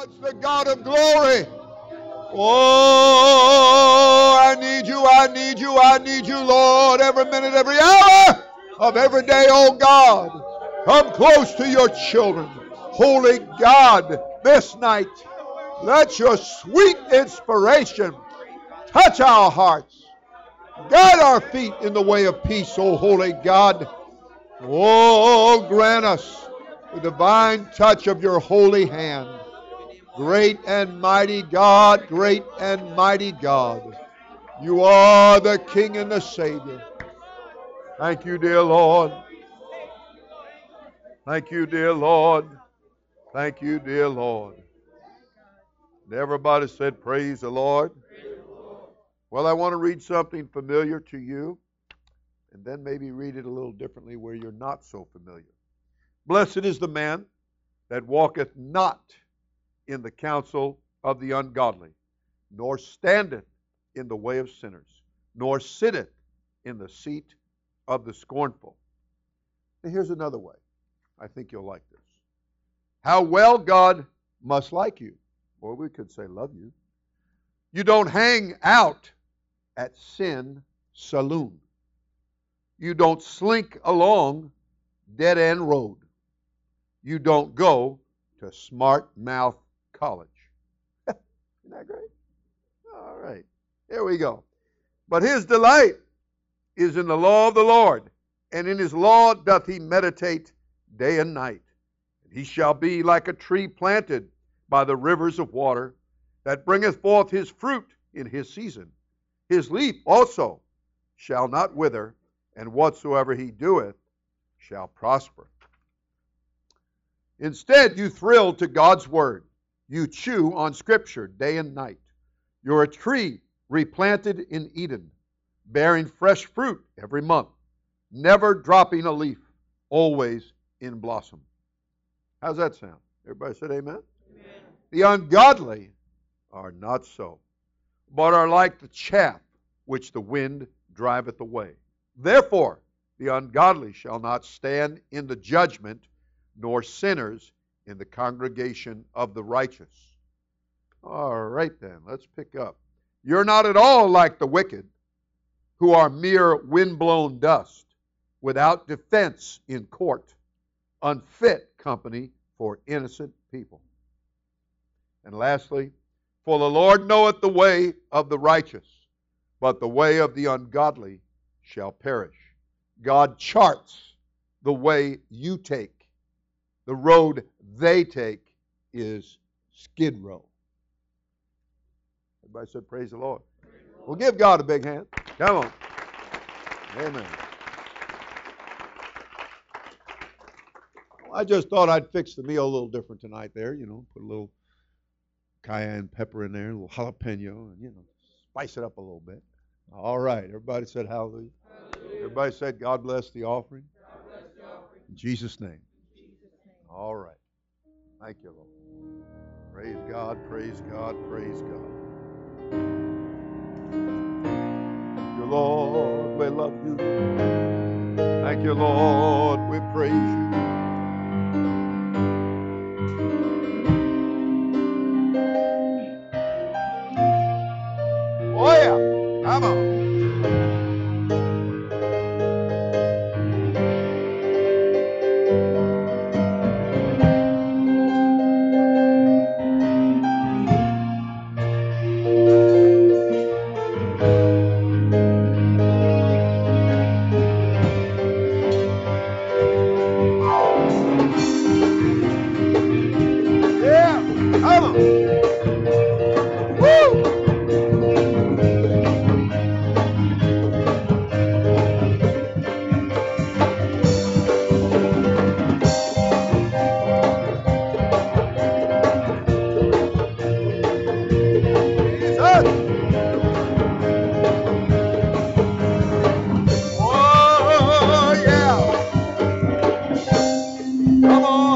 God's the God of glory. Oh, I need you, I need you, I need you, Lord, every minute, every hour of every day, oh God. Come close to your children. Holy God, this night, let your sweet inspiration touch our hearts. Guide our feet in the way of peace, O holy God. Oh, grant us the divine touch of your holy hand. Great and mighty God, great and mighty God. You are the King and the Savior. Thank you, dear Lord. Thank you, dear Lord. Thank you, dear Lord. And everybody said, Praise the Lord. Well, I want to read something familiar to you and then maybe read it a little differently where you're not so familiar. Blessed is the man that walketh not in the counsel of the ungodly, nor standeth in the way of sinners, nor sitteth in the seat of the scornful. Now, here's another way. I think you'll like this. How well God must like you. Or we could say love you. You don't hang out at sin saloon. You don't slink along dead end road. You don't go to smart mouth college. Isn't that great? All right. Here we go. But his delight is in the law of the Lord, and in his law doth he meditate day and night. And he shall be like a tree planted by the rivers of water, that bringeth forth his fruit in his season. His leaf also shall not wither, and whatsoever he doeth shall prosper. Instead, you thrill to God's word. You chew on Scripture day and night. You're a tree replanted in Eden, bearing fresh fruit every month, never dropping a leaf, always in blossom. How's that sound? Everybody said amen? amen? The ungodly are not so, but are like the chaff which the wind driveth away. Therefore, the ungodly shall not stand in the judgment, nor sinners in the congregation of the righteous. All right, then, let's pick up. You're not at all like the wicked, who are mere wind-blown dust, without defense in court, unfit company for innocent people. And lastly, for the Lord knoweth the way of the righteous, but the way of the ungodly shall perish. God charts the way you take. The road they take is skid row. Everybody said, Praise the Lord. Well, give God a big hand. Come on. Amen. I just thought I'd fix the meal a little different tonight there, you know, put a little cayenne pepper in there, a little jalapeno, and, you know, spice it up a little bit. All right. Everybody said hallelujah. hallelujah. Everybody said God bless the offering. Bless the offering. In Jesus' name. All right. Thank you, Lord. Praise God, praise God, praise God. Thank you, Lord. We love you. Thank you, Lord. We praise you. Come on.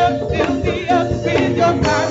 up till the end with.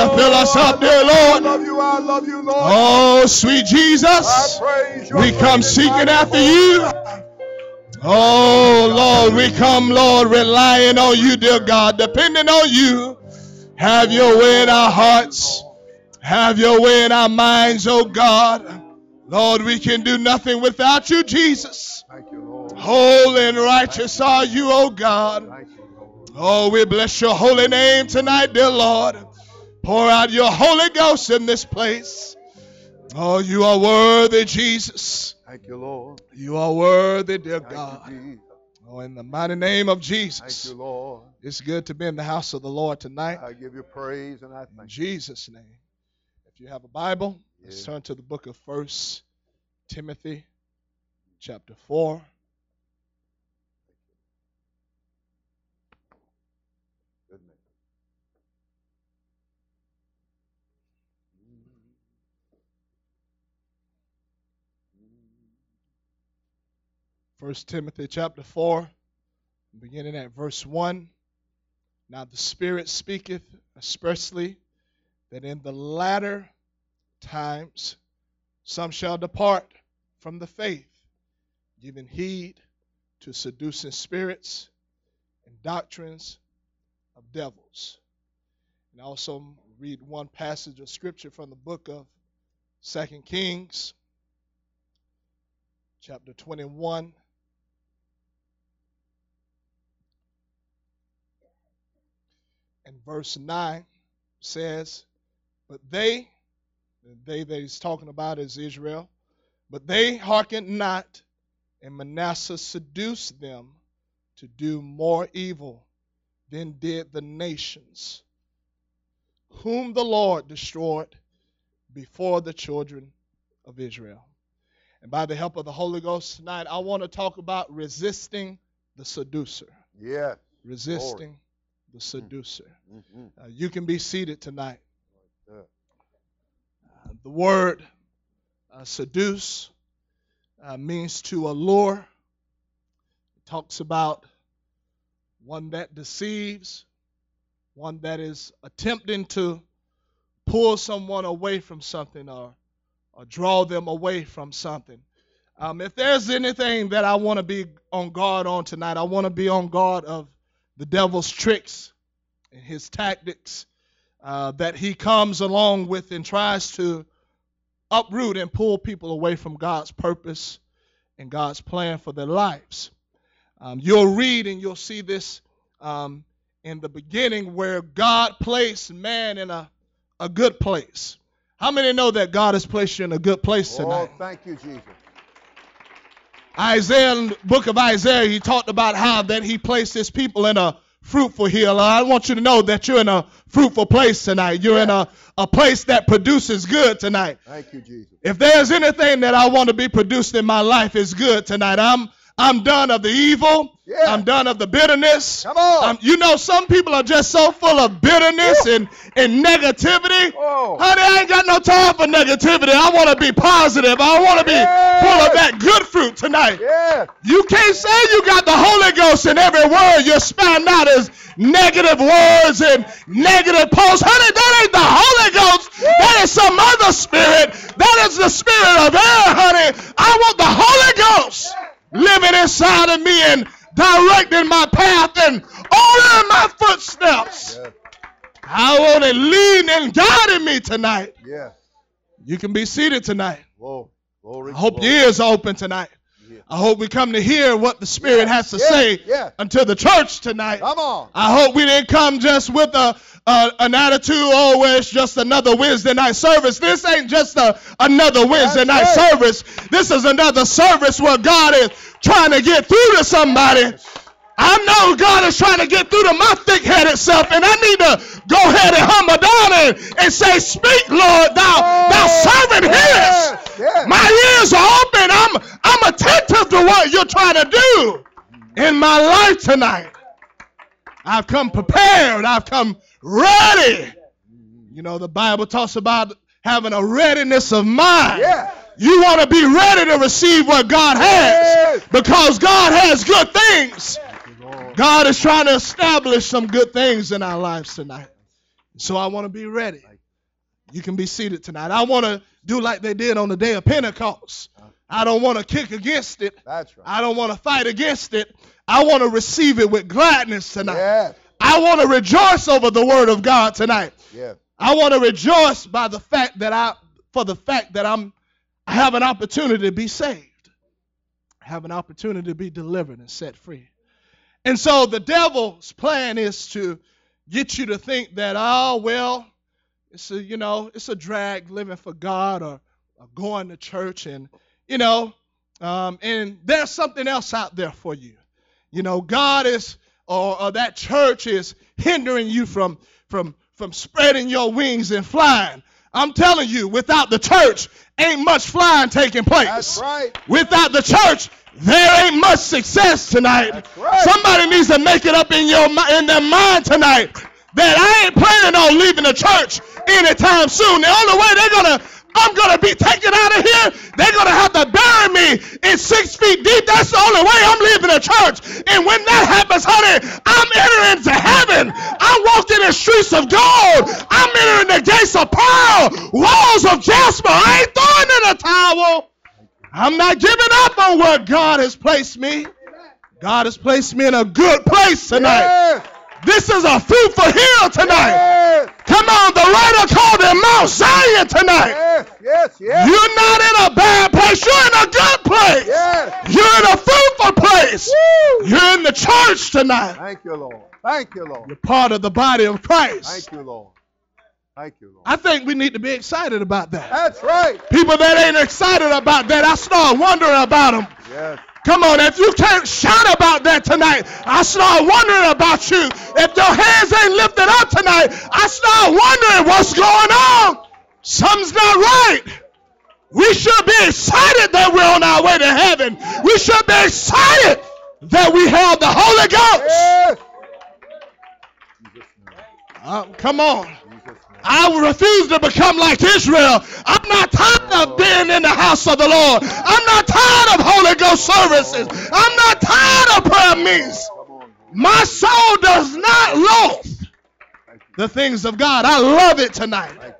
To fill us up, dear Lord. love you. I love you, Lord. Oh, sweet Jesus. We come seeking after you. Oh Lord, we come, Lord, relying on you, dear God, depending on you. Have your way in our hearts. Have your way in our minds, oh God. Lord, we can do nothing without you, Jesus. Thank you, Lord. Holy and righteous are you, oh God. You, Oh, we bless your holy name tonight, dear Lord. Pour out your Holy Ghost in this place. Oh, you are worthy, Jesus. Thank you, Lord. You are worthy, dear Thank God. you, Oh, in the mighty name of Jesus. Thank you, Lord. It's good to be in the house of the Lord tonight. I give you praise and I In thank you. Jesus' name. If you have a Bible, let's turn to the book of First Timothy, chapter 4. 1 Timothy chapter 4, beginning at verse 1. Now the Spirit speaketh expressly that in the latter times some shall depart from the faith, giving heed to seducing spirits and doctrines of devils. And I also read one passage of scripture from the book of Second Kings, chapter 21, And verse 9 says, But they, they that he's talking about is Israel, but they hearkened not, and Manasseh seduced them to do more evil than did the nations, whom the Lord destroyed before the children of Israel. And by the help of the Holy Ghost tonight, I want to talk about resisting the seducer. Yeah. Resisting the seducer. Mm-hmm. Uh, you can be seated tonight. Uh, the word uh, seduce uh, means to allure. It talks about one that deceives, one that is attempting to pull someone away from something or, or draw them away from something. Um, if there's anything that I want to be on guard on tonight, I want to be on guard of the devil's tricks and his tactics uh, that he comes along with and tries to uproot and pull people away from God's purpose and God's plan for their lives. Um, you'll read and you'll see this um, in the beginning where God placed man in a, a good place. How many know that God has placed you in a good place tonight? Oh, tonight? thank you, Jesus. Isaiah, book of Isaiah, he talked about how that he placed his people in a fruitful hill. I want you to know that you're in a fruitful place tonight. You're in a, a place that produces good tonight. Thank you, Jesus. If there's anything that I want to be produced in my life is good tonight. I'm I'm done of the evil. Yeah. I'm done of the bitterness. Come on. Um, you know, some people are just so full of bitterness and, and negativity. Oh. Honey, I ain't got no time for negativity. I want to be positive. I want to be Yes. full of that good fruit tonight. Yes. You can't say you got the Holy Ghost in every word you're spouting out is negative words and negative posts. Honey, that ain't the Holy Ghost. That is some other spirit. That is the spirit of air, honey. I want the Holy Ghost living inside of me and directing my path and ordering my footsteps. Yes. I want it leading and guiding me tonight. Yes. You can be seated tonight. Whoa. Glory. I hope glory. your ears are open tonight. Yeah. I hope we come to hear what the Spirit has to Yes, say yes. unto the church tonight. Come on. I hope we didn't come just with a, a an attitude, oh, well, it's just another Wednesday night service. This ain't just a, another Wednesday night That's it. service. This is another service where God is trying to get through to somebody. I know God is trying to get through to my thick-headed self, and I need to go ahead and humble down and, and say, "Speak, Lord, thou thou servant Yes, hearest." yes. My ears are open. I'm I'm attentive to what you're trying to do in my life tonight. I've come prepared. I've come ready. You know, the Bible talks about having a readiness of mind. Yeah. You want to be ready to receive what God has because God has good things. Thank you, Lord. God is trying to establish some good things in our lives tonight. So I want to be ready. You can be seated tonight. I want to do like they did on the day of Pentecost. I don't want to kick against it. That's right. I don't want to fight against it. I want to receive it with gladness tonight. Yes. I want to rejoice over the word of God tonight. Yes. I want to rejoice by the fact that I for the fact that I'm I have an opportunity to be saved. I have an opportunity to be delivered and set free. And so the devil's plan is to get you to think that, oh, well, it's a, you know, it's a drag living for God or, or going to church and, you know, um, and there's something else out there for you. You know, God is, or, or that church is hindering you from, from, from spreading your wings and flying. I'm telling you, without the church, ain't much flying taking place. That's right. Without the church, there ain't much success tonight. Right. Somebody needs to make it up in your in their mind tonight that I ain't planning on leaving the church anytime soon. The only way they're gonna I'm gonna be taken out of here, they're gonna have to bury me in six feet deep. That's the only way I'm leaving the church. And when that happens, honey, I'm entering into heaven. I'm walking in streets of gold. I'm entering the gates of pearl, walls of jasper. I ain't throwing in a towel. I'm not giving up on where God has placed me. God has placed me in a good place tonight. Yes. This is a fruitful hill tonight. Yes. Come on, the writer called it Mount Zion tonight. Yes. Yes. Yes. You're not in a bad place. You're in a good place. Yes. You're in a fruitful place. Woo. You're in the church tonight. Thank you, Lord. Thank you, Lord. You're part of the body of Christ. Thank you, Lord. Thank you, Lord. I think we need to be excited about that. That's right. People that ain't excited about that, I start wondering about them. Yes. Come on, if you can't shout about that tonight, I start wondering about you. If your hands ain't lifted up tonight, I start wondering what's going on. Something's not right. We should be excited that we're on our way to heaven. We should be excited that we have the Holy Ghost. Uh, come on. I refuse to become like Israel. I'm not tired of being in the house of the Lord. I'm not tired of Holy Ghost services. I'm not tired of prayer meetings. My soul does not loathe the things of God. I love it tonight.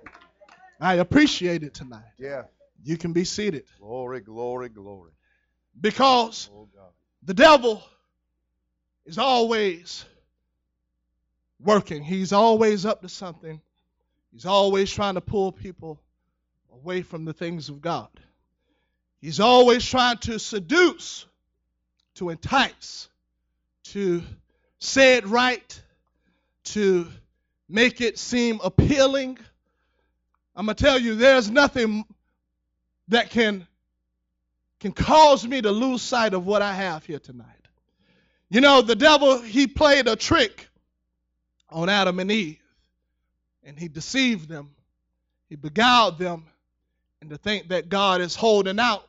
I appreciate it tonight. Yeah. You can be seated Glory, glory, glory. because Oh, the devil is always working. He's always up to something. He's always trying to pull people away from the things of God. He's always trying to seduce, to entice, to say it right, to make it seem appealing. I'm going to tell you, there's nothing that can can cause me to lose sight of what I have here tonight. You know, the devil, he played a trick on Adam and Eve, and he deceived them, he beguiled them, and to think that God is holding out,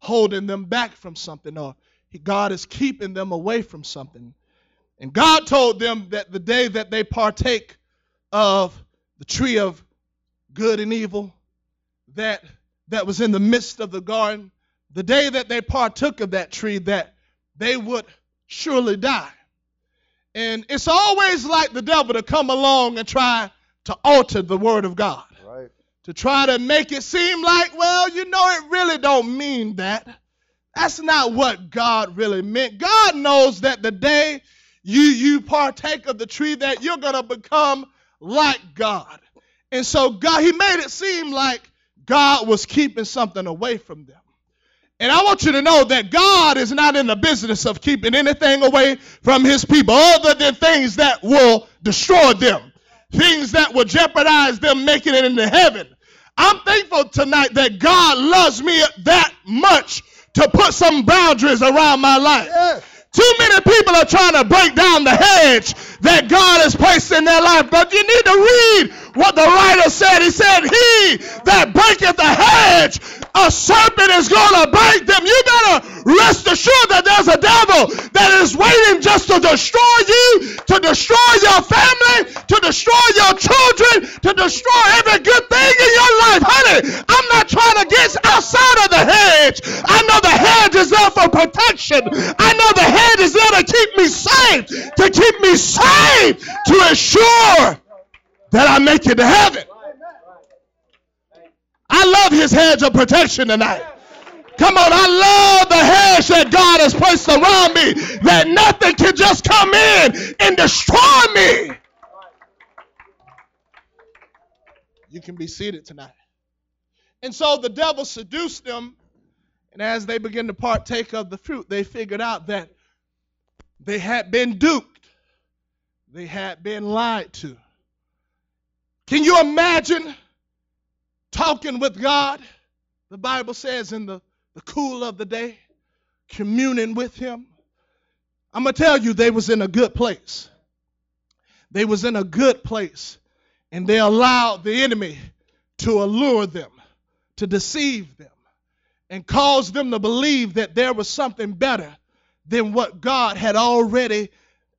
holding them back from something, or God is keeping them away from something. And God told them that the day that they partake of the tree of good and evil, that that was in the midst of the garden, the day that they partook of that tree, that they would surely die. And it's always like the devil to come along and try to alter the word of God, Right. to try to make it seem like, well, you know, it really don't mean that. That's not what God really meant. God knows that the day you you partake of the tree that you're going to become like God. And so God he made it seem like God was keeping something away from them. And I want you to know that God is not in the business of keeping anything away from his people other than things that will destroy them, things that will jeopardize them making it into heaven. I'm thankful tonight that God loves me that much to put some boundaries around my life. Too many people are trying to break down the hedge that God has placed in their life. But you need to read what the writer said. He said, He that breaketh the hedge, a serpent is going to break them. You better rest assured that there's a devil that is waiting just to destroy you, to destroy your family, to destroy your children, to destroy every good thing in your life. Honey, I'm not trying to get outside of the hedge. I know the hedge is there for protection. I know the hedge is there to keep me safe, to keep me safe, to ensure that I make it to heaven. Love his hedge of protection tonight. Come on, I love the hedge that God has placed around me that nothing can just come in and destroy me. You can be seated tonight. And so the devil seduced them, and as they began to partake of the fruit, they figured out that they had been duped, they had been lied to. Can you imagine talking with God? The Bible says in the the cool of the day, communing with him. I'm going to tell you they was in a good place. They was in a good place and they allowed the enemy to allure them, to deceive them and cause them to believe that there was something better than what God had already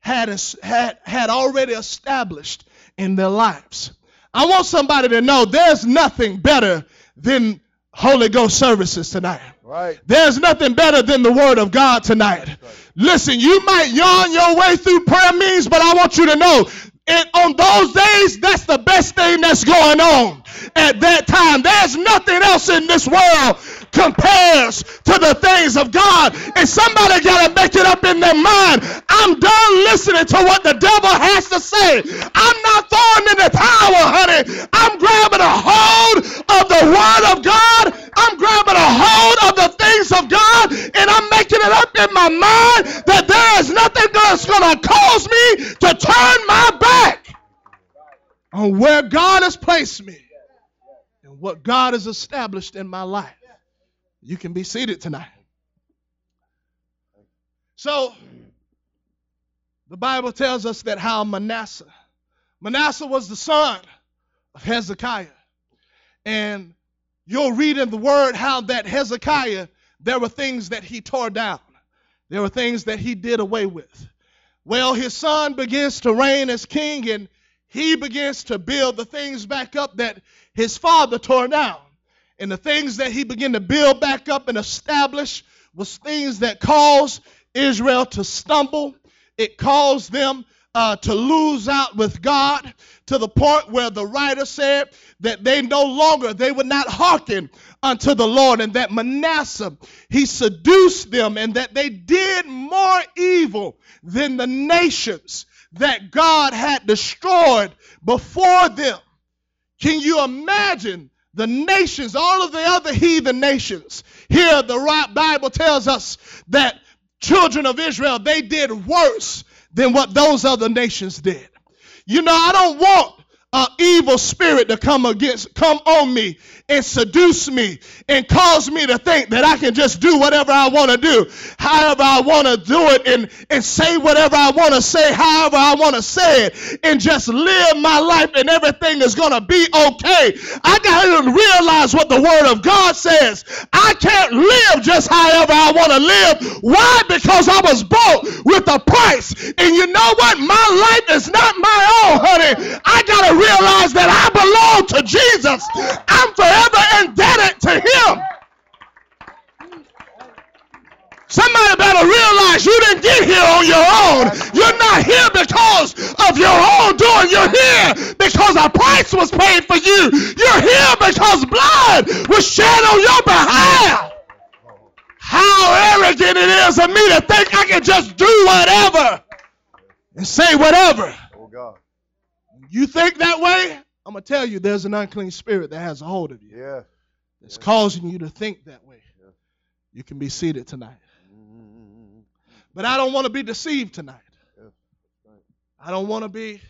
had, had, had already established in their lives. I want somebody to know there's nothing better than Holy Ghost services tonight. Right. There's nothing better than the Word of God tonight. Right. Listen, you might yawn your way through prayer meetings, but I want you to know and on those days, that's the best thing that's going on at that time. There's nothing else in this world compares to the things of God. And somebody got to make it up in their mind. I'm done listening to what the devil has to say. I'm not throwing in the towel, honey. I'm grabbing a hold of the word of God. I'm grabbing a hold of the things of God. And I'm making it up in my mind that there is nothing that's going to cause me to turn my back on where God has placed me and what God has established in my life. You can be seated tonight. So, the Bible tells us that how Manasseh, Manasseh was the son of Hezekiah. And you'll read in the word how that Hezekiah, there were things that he tore down, there were things that he did away with. Well, his son begins to reign as king, and he begins to build the things back up that his father tore down. And the things that he began to build back up and establish was things that caused Israel to stumble. It caused them uh, to lose out with God to the point where the writer said that they no longer, they would not hearken unto the Lord, and that Manasseh, he seduced them, and that they did more evil than the nations that God had destroyed before them. Can you imagine the nations, all of the other heathen nations? Here, the Bible tells us that children of Israel, they did worse than what those other nations did. You know, I don't want an evil spirit to come against, come on me and seduce me and cause me to think that I can just do whatever I want to do, however I want to do it, and, and say whatever I want to say, however I want to say it, and just live my life and everything is going to be okay. I got to realize what the Word of God says. I can't live just however I want to live. Why? Because I was bought with a price. And you know what? My life is not my own, honey. I got to realize that I belong to Jesus. I'm forever indebted to him. Somebody better realize you didn't get here on your own. You're not here because of your own doing. You're here because a price was paid for you. You're here because blood was shed on your behalf. How arrogant it is of me to think I can just do whatever and say whatever. You think that way? I'm going to tell you there's an unclean spirit that has a hold of you. Yeah. It's yeah. causing you to think that way. Yeah. You can be seated tonight. Mm-hmm. But I don't want to be deceived tonight. Yeah. Right. I don't want to be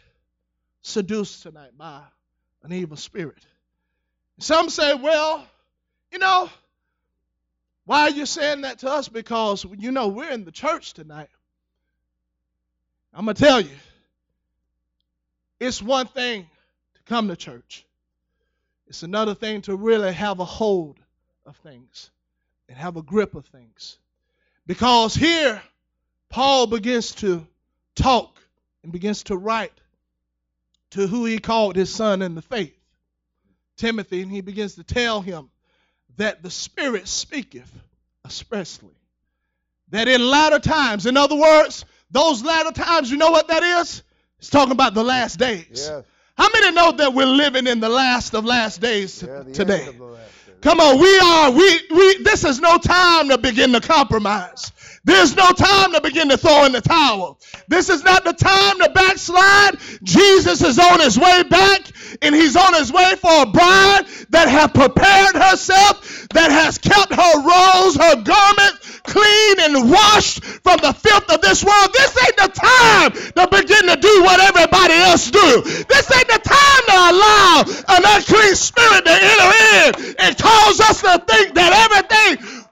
seduced tonight by an evil spirit. Some say, well, you know, why are you saying that to us? Because, you know, we're in the church tonight. I'm going to tell you, it's one thing to come to church. It's another thing to really have a hold of things and have a grip of things. Because here, Paul begins to talk and begins to write to who he called his son in the faith, Timothy, and he begins to tell him that the Spirit speaketh expressly that in latter times, in other words, those latter times, you know what that is? It's talking about the last days. Yes. How many know that we're living in the last of last days Yeah, today? end of the last days. Come on, we are, we, we, this is no time to begin to compromise. There's no time to begin to throw in the towel. This is not the time to backslide. Jesus is on his way back, and he's on his way for a bride that have prepared herself, that has kept her robes, her garments clean and washed from the filth of this world. This ain't the time to begin to do what everybody else do. This ain't the time to allow an unclean spirit to enter in and cause us to think that everything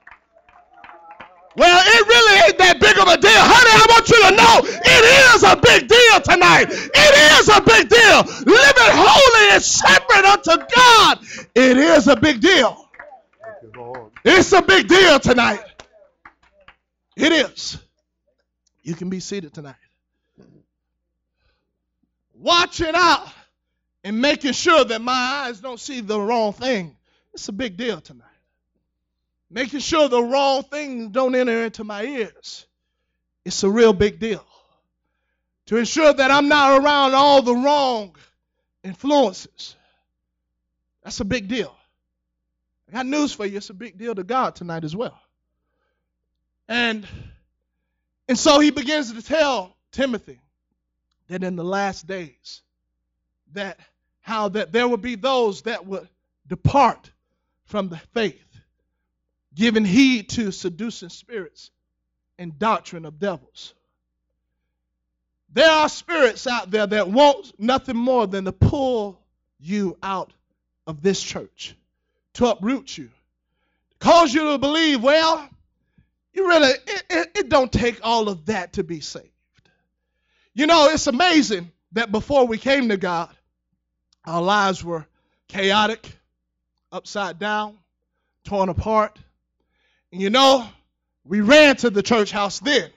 well, it really ain't that big of a deal. Honey, I want you to know it is a big deal tonight. It is a big deal. Living holy and separate unto God. It is a big deal. It's a big deal tonight. It is. You can be seated tonight. Watching out and making sure that my eyes don't see the wrong thing. It's a big deal tonight. Making sure the wrong things don't enter into my ears. It's a real big deal. To ensure that I'm not around all the wrong influences. That's a big deal. I got news for you. It's a big deal to God tonight as well. And and so he begins to tell Timothy that in the last days that how that there would be those that would depart from the faith, giving heed to seducing spirits and doctrine of devils. There are spirits out there that want nothing more than to pull you out of this church, to uproot you, cause you to believe, well, you really, it, it, it don't take all of that to be saved. You know, it's amazing that before we came to God, our lives were chaotic, upside down, torn apart. And you know, we ran to the church house then.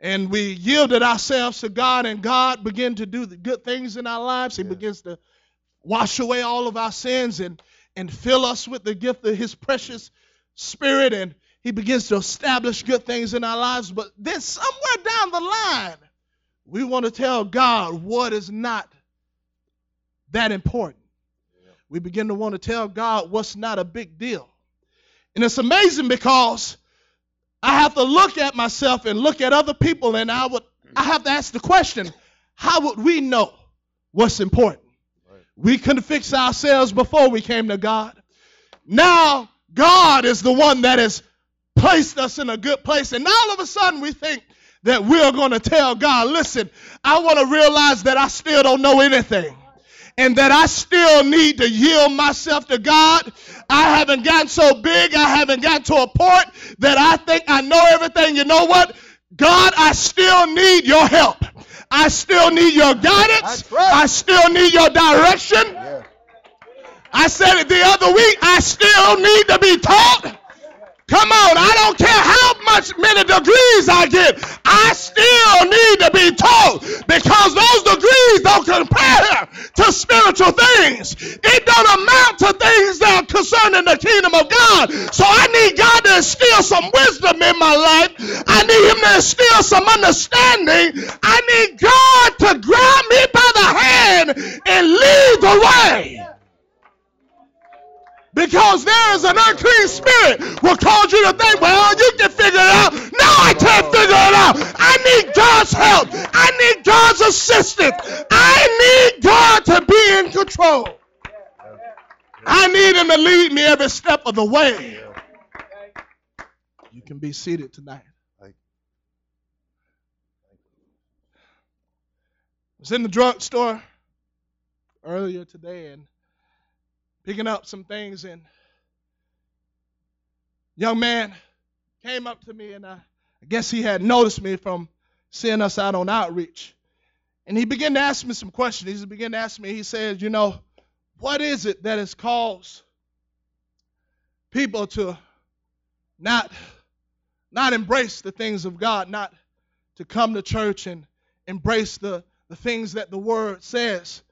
And we yielded ourselves to God, and God began to do the good things in our lives. He Yeah. begins to wash away all of our sins and, and fill us with the gift of His precious Spirit. And He begins to establish good things in our lives. But then, somewhere down the line, we want to tell God what is not that important. We begin to want to tell God what's not a big deal. And it's amazing because I have to look at myself and look at other people, and I would I have to ask the question, how would we know what's important? Right. We couldn't fix ourselves before we came to God. Now God is the one that has placed us in a good place, and all of a sudden we think that we're going to tell God, listen, I want to realize that I still don't know anything and that I still need to yield myself to God. I haven't gotten so big, I haven't gotten to a point that I think I know everything. You know what? God, I still need your help. I still need your guidance. Right. I still need your direction. Yes. I said it the other week. I still need to be taught. Come on, I don't care how much many degrees I get. I still need to be taught because those degrees don't compare to spiritual things. It don't amount to things that are concerning the kingdom of God. So I need God to instill some wisdom in my life. I need Him to instill some understanding. I need God to grab me by the hand and lead the way. Because there is an unclean spirit will cause you to think, well, you can figure it out. No, I can't figure it out. I need God's help. I need God's assistance. I need God to be in control. I need Him to lead me every step of the way. You can be seated tonight. I was in the drugstore earlier today and picking up some things and young man came up to me and I, I guess he had noticed me from seeing us out on outreach. And he began to ask me some questions. He began to ask me, he said, you know, what is it that has caused people to not not embrace the things of God, not to come to church and embrace the, the things that the word says.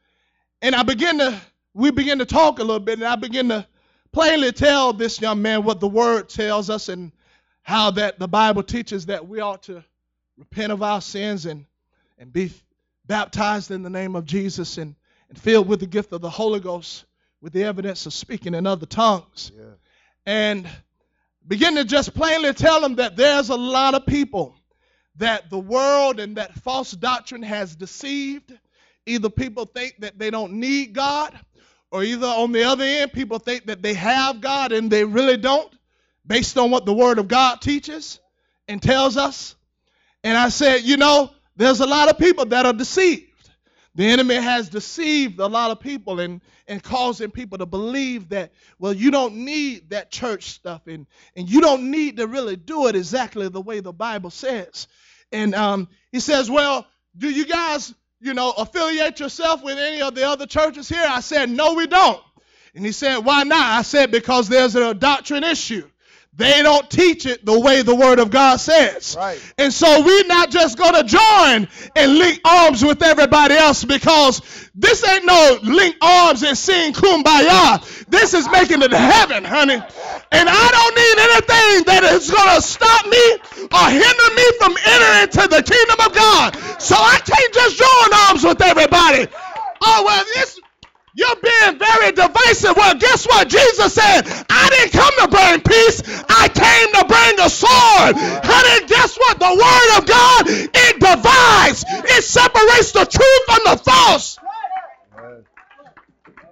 And I begin to we begin to talk a little bit, and I begin to plainly tell this young man what the word tells us and how that the Bible teaches that we ought to repent of our sins and, and be baptized in the name of Jesus and, and filled with the gift of the Holy Ghost with the evidence of speaking in other tongues. Yeah. And begin to just plainly tell them that there's a lot of people that the world and that false doctrine has deceived. Either people think that they don't need God, or either on the other end, people think that they have God and they really don't, based on what the Word of God teaches and tells us. And I said, you know, there's a lot of people that are deceived. The enemy has deceived a lot of people and, and causing people to believe that, well, you don't need that church stuff and, and you don't need to really do it exactly the way the Bible says. And um, he says, well, do you guys, you know, affiliate yourself with any of the other churches here? I said, no, we don't. And he said, why not? I said, because there's a doctrine issue. They don't teach it the way the Word of God says. Right. And so we're not just going to join and link arms with everybody else because this ain't no link arms and sing kumbaya. This is making it heaven, honey. And I don't need anything that is going to stop me or hinder me from entering into the kingdom of God. So I can't just join arms with everybody. Oh, well, this you're being very divisive. Well, guess what? Jesus said, I didn't come to bring peace. I came to bring a sword. Honey, guess what? The word of God, it divides. It separates the truth from the false.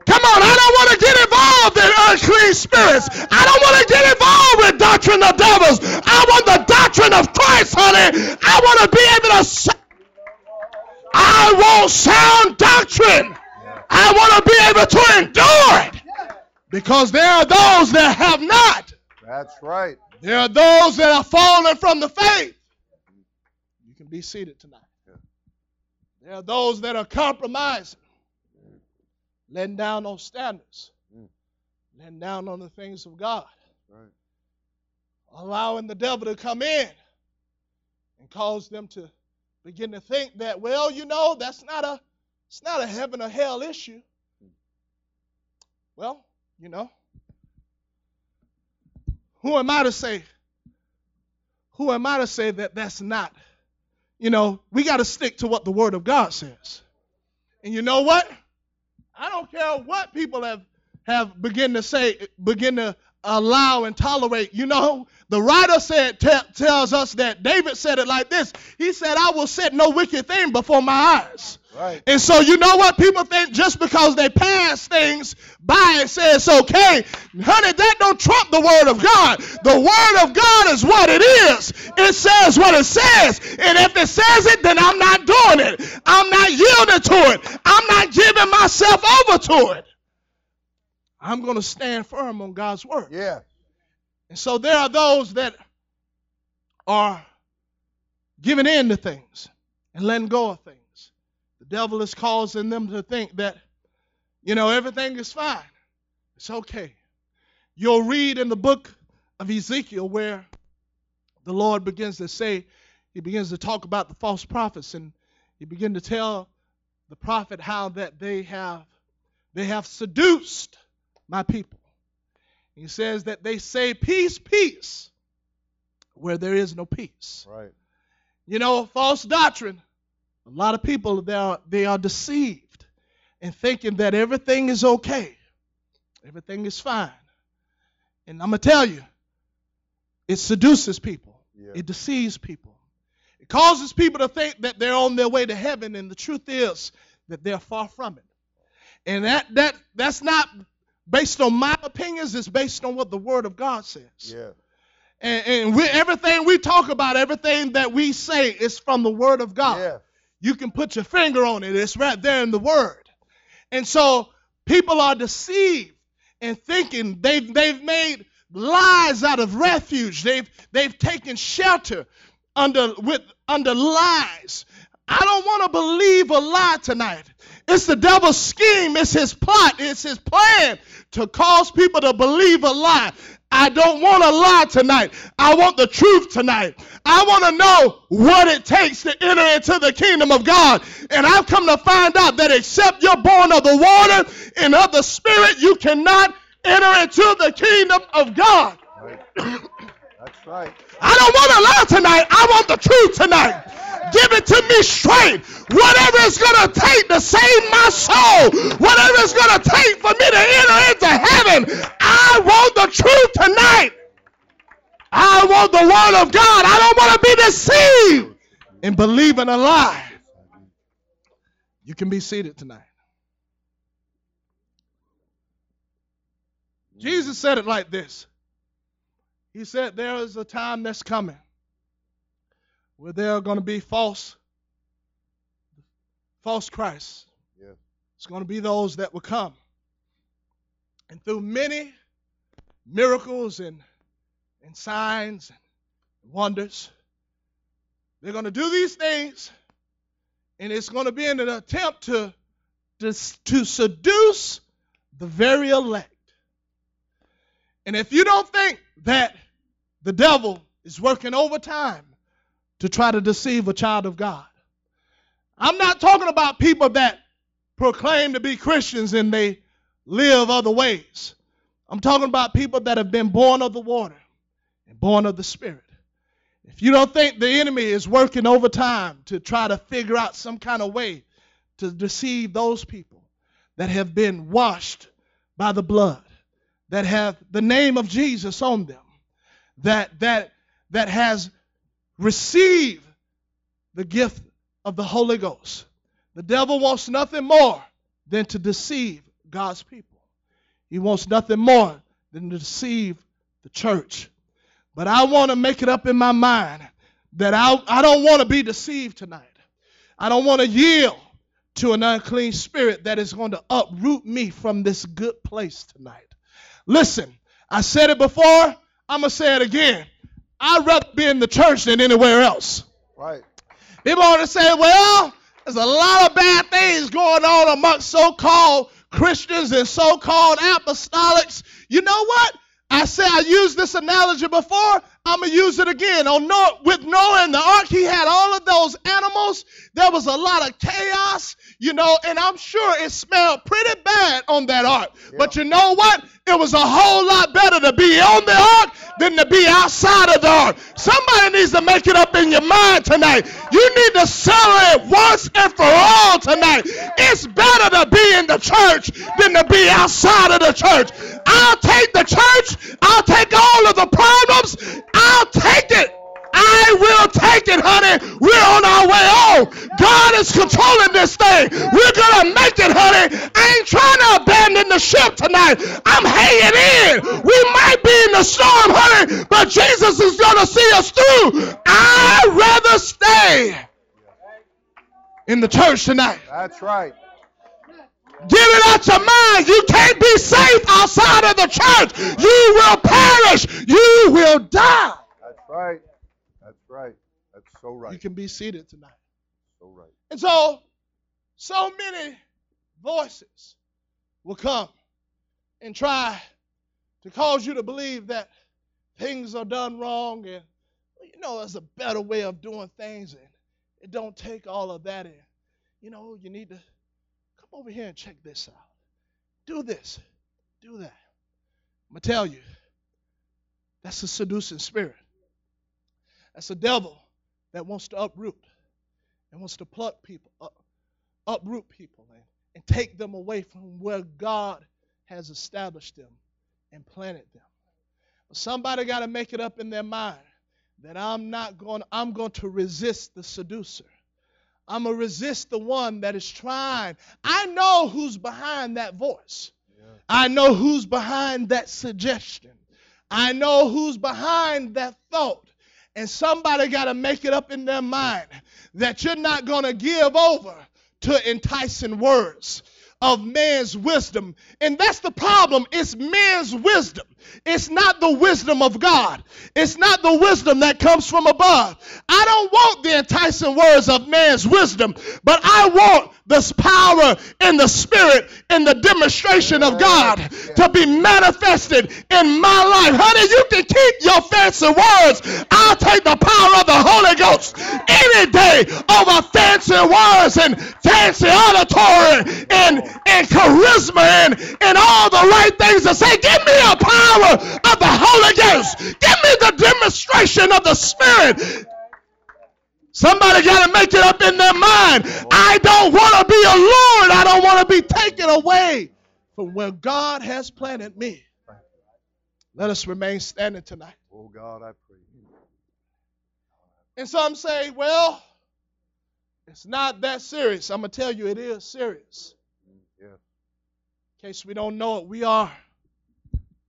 Come on, I don't want to get involved in unclean spirits. I don't want to get involved with doctrine of devils. I want the doctrine of Christ, honey. I want to be able to. I want sound doctrine. I want to be able to endure it. Because there are those that have not. That's right. There are those that are falling from the faith. You can be seated tonight. There are those that are compromising, letting down on standards. Letting down on the things of God, Right. allowing the devil to come in and cause them to begin to think that, well, you know, that's not a it's not a heaven or hell issue. Well, you know, who am I to say? Who am I to say that that's not? You know, we got to stick to what the Word of God says. And you know what? I don't care what people have have begin to say, begin to allow and tolerate. You know, the writer said te- tells us that David said it like this. He said, "I will set no wicked thing before my eyes." Right. And so you know what? People think just because they pass things by and say it's okay, honey, that don't trump the word of God. The word of God is what it is. It says what it says. And if it says it, then I'm not doing it. I'm not yielding to it. I'm not giving myself over to it. I'm going to stand firm on God's word. Yeah. And so there are those that are giving in to things and letting go of things. The devil is causing them to think that, you know, everything is fine. It's okay. You'll read in the book of Ezekiel where the Lord begins to say, he begins to talk about the false prophets and he begins to tell the prophet how that they have they have seduced my people. He says that they say peace, peace, where there is no peace. Right. You know, false doctrine. A lot of people they are they are deceived in thinking that everything is okay, everything is fine. And I'm gonna tell you, it seduces people. Yeah. It deceives people. It causes people to think that they're on their way to heaven, and the truth is that they're far from it. And that that that's not based on my opinions, it's based on what the Word of God says. Yeah. And, and we, everything we talk about, everything that we say is from the Word of God. Yeah. You can put your finger on it, it's right there in the Word. And so people are deceived and thinking they've, they've made lies out of refuge, they've, they've taken shelter under, with, under lies. I don't want to believe a lie tonight. It's the devil's scheme, it's his plot, it's his plan to cause people to believe a lie. I don't want a lie tonight. I want the truth tonight. I want to know what it takes to enter into the kingdom of God. And I've come to find out that except you're born of the water and of the spirit, you cannot enter into the kingdom of God. Right. That's right. I don't want a lie tonight. I want the truth tonight. Give it to me straight. Whatever it's going to take to save my soul, whatever it's going to take for me to enter into heaven, I want the truth tonight. I want the word of God. I don't want to be deceived and believe in a lie. You can be seated tonight. Jesus said it like this. He said, There is a time that's coming where there are going to be false, false Christs. Yeah. It's going to be those that will come. And through many miracles and, and signs and wonders, they're going to do these things, and it's going to be in an attempt to, to, to seduce the very elect. And if you don't think that the devil is working overtime to try to deceive a child of God, I'm not talking about people that proclaim to be Christians and they live other ways. I'm talking about people that have been born of the water and born of the Spirit. If you don't think the enemy is working overtime to try to figure out some kind of way to deceive those people that have been washed by the blood, that have the name of Jesus on them, that that that has received the gift of the Holy Ghost. The devil wants nothing more than to deceive God's people. He wants nothing more than to deceive the church. But I want to make it up in my mind that I, I don't want to be deceived tonight. I don't want to yield to an unclean spirit that is going to uproot me from this good place tonight. Listen, I said it before, I'm going to say it again. I'd rather be in the church than anywhere else. Right. People want to say, well, there's a lot of bad things going on amongst so called Christians and so called apostolics. You know what? I said I used this analogy before. I'm gonna use it again. On Noah, with Noah in the ark, he had all of those animals. There was a lot of chaos, you know, and I'm sure it smelled pretty bad on that ark. Yeah. But you know what? It was a whole lot better to be on the ark than to be outside of the ark. Somebody needs to make it up in your mind tonight. You need to settle it once and for all tonight. It's better to be in the church than to be outside of the church. I'll take the church. I'll take all of the problems. I'll take it. I will take it, honey. We're on our way on. God is controlling this thing. We're going to make it, honey. I ain't trying to abandon the ship tonight. I'm hanging in. We might be in the storm, honey, but Jesus is going to see us through. I'd rather stay in the church tonight. That's right. Get it out your mind. You can't be safe outside of the church. You will perish. You will die. That's right. That's right. That's so right. You can be seated tonight. So right. And so, so many voices will come and try to cause you to believe that things are done wrong and you know there's a better way of doing things and it don't take all of that in. You know, you need to come over here and check this out. Do this. Do that. I'm gonna tell you, that's a seducing spirit. That's a devil that wants to uproot and wants to pluck people up, uproot people and, and take them away from where God has established them and planted them. But somebody got to make it up in their mind that I'm not going I'm going to resist the seducer. I'm going to resist the one that is trying. I know who's behind that voice. Yeah. I know who's behind that suggestion. I know who's behind that thought. And somebody got to make it up in their mind that you're not going to give over to enticing words of man's wisdom. And that's the problem. It's man's wisdom. It's not the wisdom of God. It's not the wisdom that comes from above. I don't want the enticing words of man's wisdom, but I want this power in the spirit in the demonstration of God to be manifested in my life. Honey, you can keep your fancy words. I'll take the power of the Holy Ghost any day over fancy words and fancy auditory and and charisma and, and all the right things to say. Give me a power of the Holy Ghost. Give me the demonstration of the Spirit. Somebody got to make it up in their mind. I don't want to be a Lord. I don't want to be taken away from where God has planted me. Let us remain standing tonight. Oh God, I pray. And some say, well, it's not that serious. I'm going to tell you it is serious. Mm, yeah. In case we don't know it, we are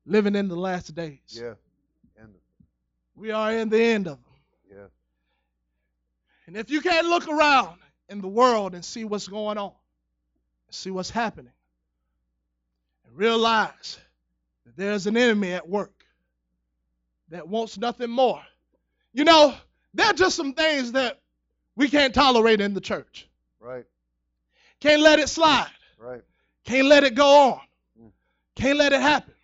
living in the last days. Yeah. We are in the end of them. yeah. And if you can't look around in the world and see what's going on, see what's happening, and realize that there's an enemy at work that wants nothing more. You know, there are just some things that we can't tolerate in the church. Right. Can't let it slide. Right. Can't let it go on. Mm. Can't let it happen.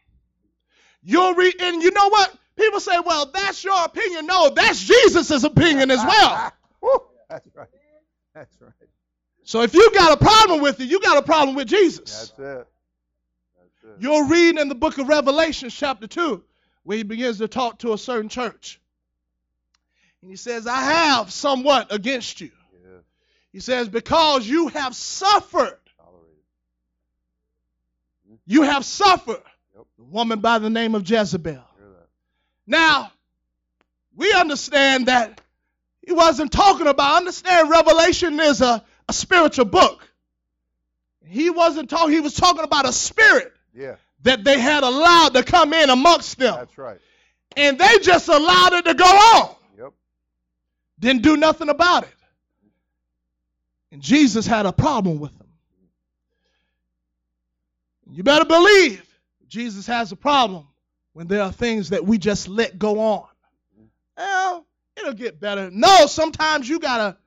You'll read, and you know what? People say, well, that's your opinion. No, that's Jesus' opinion as well. That's right. That's right. So if you got a problem with it, you got a problem with Jesus. That's it. That's it. You'll read in the book of Revelation, chapter 2, where he begins to talk to a certain church. And he says, I have somewhat against you. Yeah. He says, because you have suffered. You have suffered. Woman by the name of Jezebel. Now, we understand that he wasn't talking about, understand Revelation is a, a spiritual book. He wasn't talking, he was talking about a spirit Yeah. that they had allowed to come in amongst them. That's right. And they just allowed it to go on. Yep. Didn't do nothing about it. And Jesus had a problem with them. You better believe Jesus has a problem when there are things that we just let go on. Well, it'll get better. No, sometimes you got to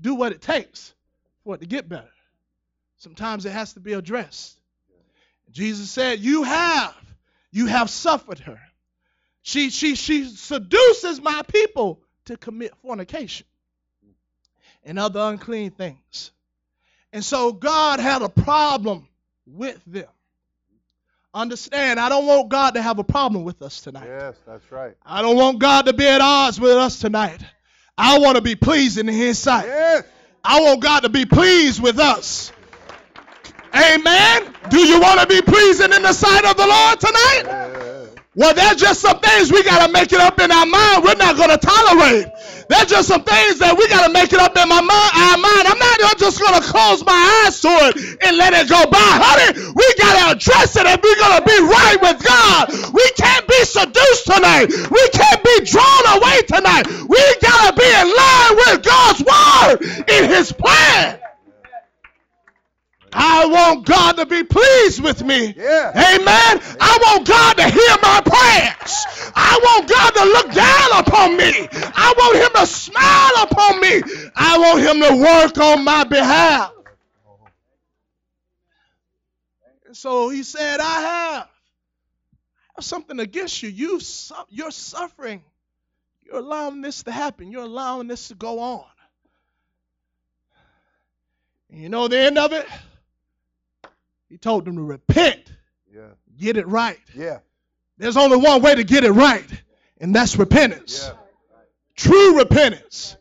do what it takes for it to get better. Sometimes it has to be addressed. Jesus said, You have, you have suffered her. She, she, she seduces my people to commit fornication and other unclean things. And so God had a problem with them. Understand, I don't want God to have a problem with us tonight. Yes, that's right. I don't want God to be at odds with us tonight. I want to be pleasing in His sight. Yes. I want God to be pleased with us. Amen. Do you want to be pleasing in the sight of the Lord tonight? Yeah. Well, there's just some things we got to make it up in our mind. We're not going to tolerate. There's just some things that we got to make it up in my mind, our mind. I'm not just going to close my eyes to it and let it go by. Honey, we got to address it if we're going to be right with God. We can't be seduced tonight. We can't be drawn away tonight. We got to be in line with God's word in his plan. I want God to be pleased with me. Yeah. Amen. I want God to hear my prayers. I want God to look down upon me. I want Him to smile upon me. I want Him to work on my behalf. And so He said, I have, I have something against you. you su- you're suffering. You're allowing this to happen. You're allowing this to go on. And you know the end of it? He told them to repent, Yeah. get it right. Yeah. There's only one way to get it right, and that's repentance. Yeah. True repentance.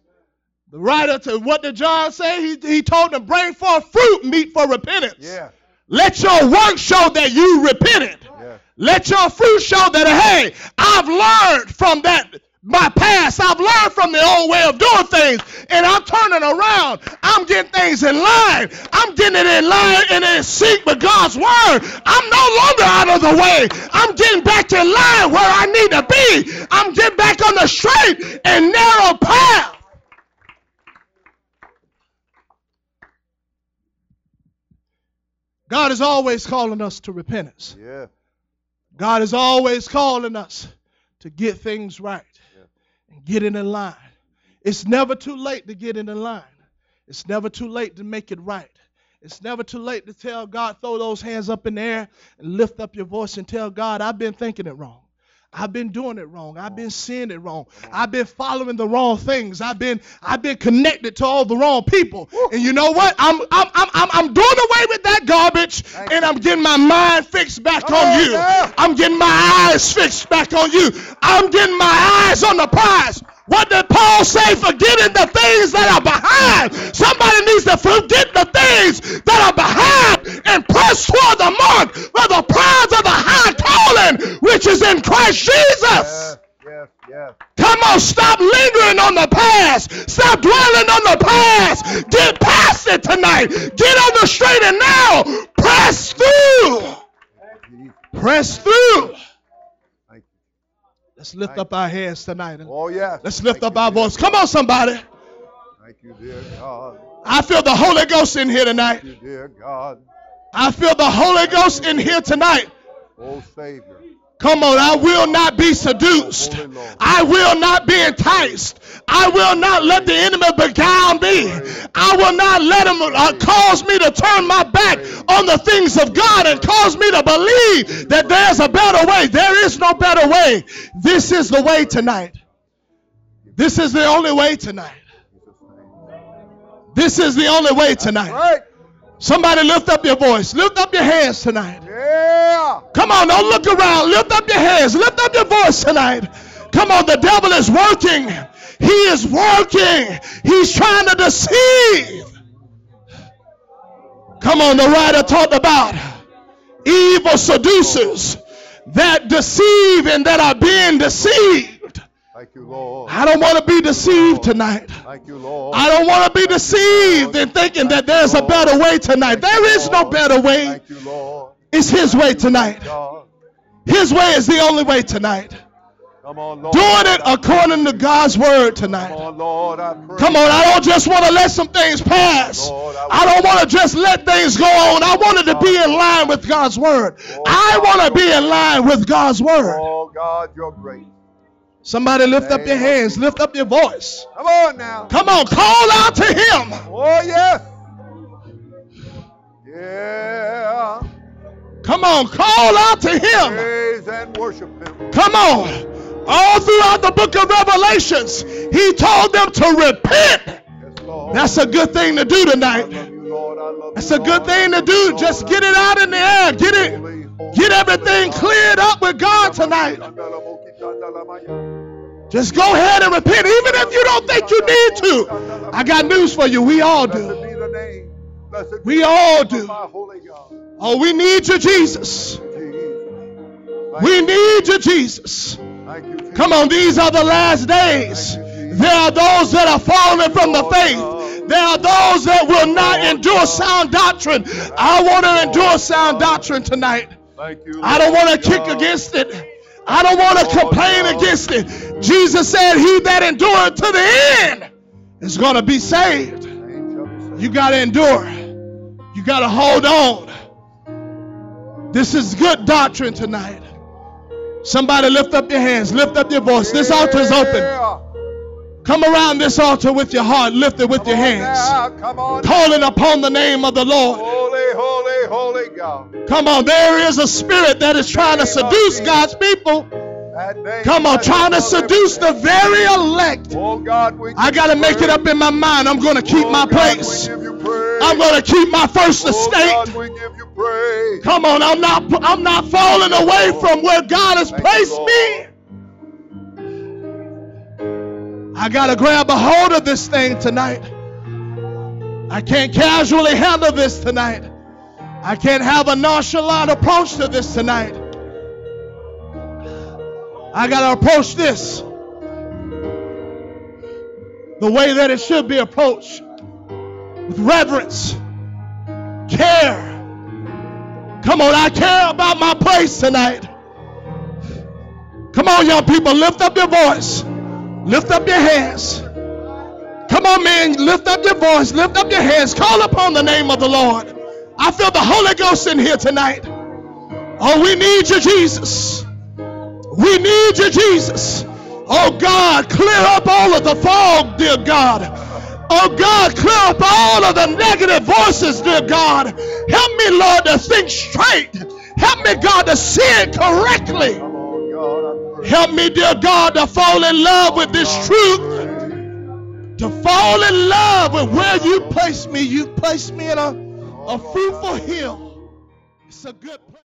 The writer to what did John say? He, he told them, bring forth fruit meet for repentance. Yeah. Let your work show that you repented. Yeah. Let your fruit show that, hey, I've learned from that, my past. I've learned from the old way of doing things, and I'm turning around. I'm getting things in line. I'm getting it in line and in sync with God's word. I'm no longer out of the way. I'm getting back in line where I need to be. I'm getting back on the straight and narrow path. God is always calling us to repentance. Yeah. God is always calling us to get things right. And get in line. It's never too late to get in line. It's never too late to make it right. It's never too late to tell God, throw those hands up in the air and lift up your voice and tell God, I've been thinking it wrong. I've been doing it wrong. I've been seeing it wrong. I've been following the wrong things. I've been I've been connected to all the wrong people. And you know what? I'm I'm I'm I'm, I'm doing away with that garbage and I'm getting my mind fixed back on on you. I'm getting my eyes fixed back on you. I'm getting my eyes on the prize. What did Paul say? Forgetting the things that are behind. Somebody needs to forget the things that are behind and press toward the mark for the prize of the high calling which is in Christ Jesus. Yes, yes, yes. Come on, stop lingering on the past. Stop dwelling on the past. Get past it tonight. Get on the straight and now. Press through. Press through. Thank Let's lift up our hands tonight. you. Oh, yes. Let's lift Thank up you, our dear voice. Come on, somebody. Thank you, dear God. I feel the Holy Ghost in here tonight. Thank you, dear God. I feel the Holy Ghost in here tonight. Oh, Savior. Come on, I will not be seduced. I will not be enticed. I will not let the enemy beguile me. I will not let him uh, cause me to turn my back on the things of God and cause me to believe that there's a better way. There is no better way. This is the way tonight. This is the only way tonight. This is the only way tonight. Somebody lift up your voice. Lift up your hands tonight. Yeah. Come on, don't look around. Lift up your hands. Lift up your voice tonight. Come on, the devil is working. He is working. He's trying to deceive. Come on, the writer talked about evil seducers that deceive and that are being deceived. Thank you, Lord. I don't want to be deceived tonight. Thank you, Lord. I don't want to be deceived in thinking that there's a better way tonight. There is no better way. Thank you, Lord. It's His way tonight. His way is the only way tonight. Come on, Lord. Doing it according to God's word tonight. Come on, Lord. I pray. Come on, I don't just want to let some things pass. I don't want to just let things go on. I want it to be in line with God's word. I want to be in line with God's word. Oh, God, you're great. Somebody lift up your hands, lift up your voice. Come on now. Come on, call out to Him. Oh, yes. Yeah. Come on, call out to Him. Praise and worship Him. Come on. All throughout the book of Revelations, He told them to repent. Yes. That's a good thing to do tonight. Love you, Lord. I love That's a good thing to do. Just get it out in the air. Get it. Get everything cleared up with God tonight. Just go ahead and repent, even if you don't think you need to. I got news for you. We all do. We all do. Oh, we need you, Jesus. We need. You, Jesus. Come on, these are the last days. There are those that are falling from the faith. There are those that will not endure sound doctrine. I want to endure sound doctrine tonight. Thank you. I don't want to kick against it. I don't want to complain against it. Jesus said, He that endureth to the end is going to be saved. Be saved. You got to endure. You got to hold on. This is good doctrine tonight. Somebody lift up your hands, lift up your voice. This altar is open. Come around this altar with your heart lifted with Come your hands, now, Come on. calling upon the name of the Lord. Holy, holy, holy God. Come on, there is a spirit that is trying to seduce God's people. Come on, trying to seduce the very elect. Oh God, I got to make it up in my mind. I'm going to keep oh my God, place. We give you praise. I'm going to keep my first Oh God, estate. we give you praise. Come on, I'm not I'm not falling away from where God has Thank placed me. I got to grab a hold of this thing tonight. I can't casually handle this tonight. I can't have a nonchalant approach to this tonight. I got to approach this the way that it should be approached with reverence, care. Come on, I care about my place tonight. Come on, young people, lift up your voice, lift up your hands. Come on, man, lift up your voice, lift up your hands, call upon the name of the Lord. I feel the Holy Ghost in here tonight. Oh, we need you, Jesus. We need you, Jesus. Oh God, clear up all of the fog, dear God. Oh God, clear up all of the negative voices, dear God. Help me, Lord, to think straight. Help me, God, to see it correctly. Help me, dear God, to fall in love with this truth. To fall in love with where you place me. You place me in a, a fruitful hill. It's a good place.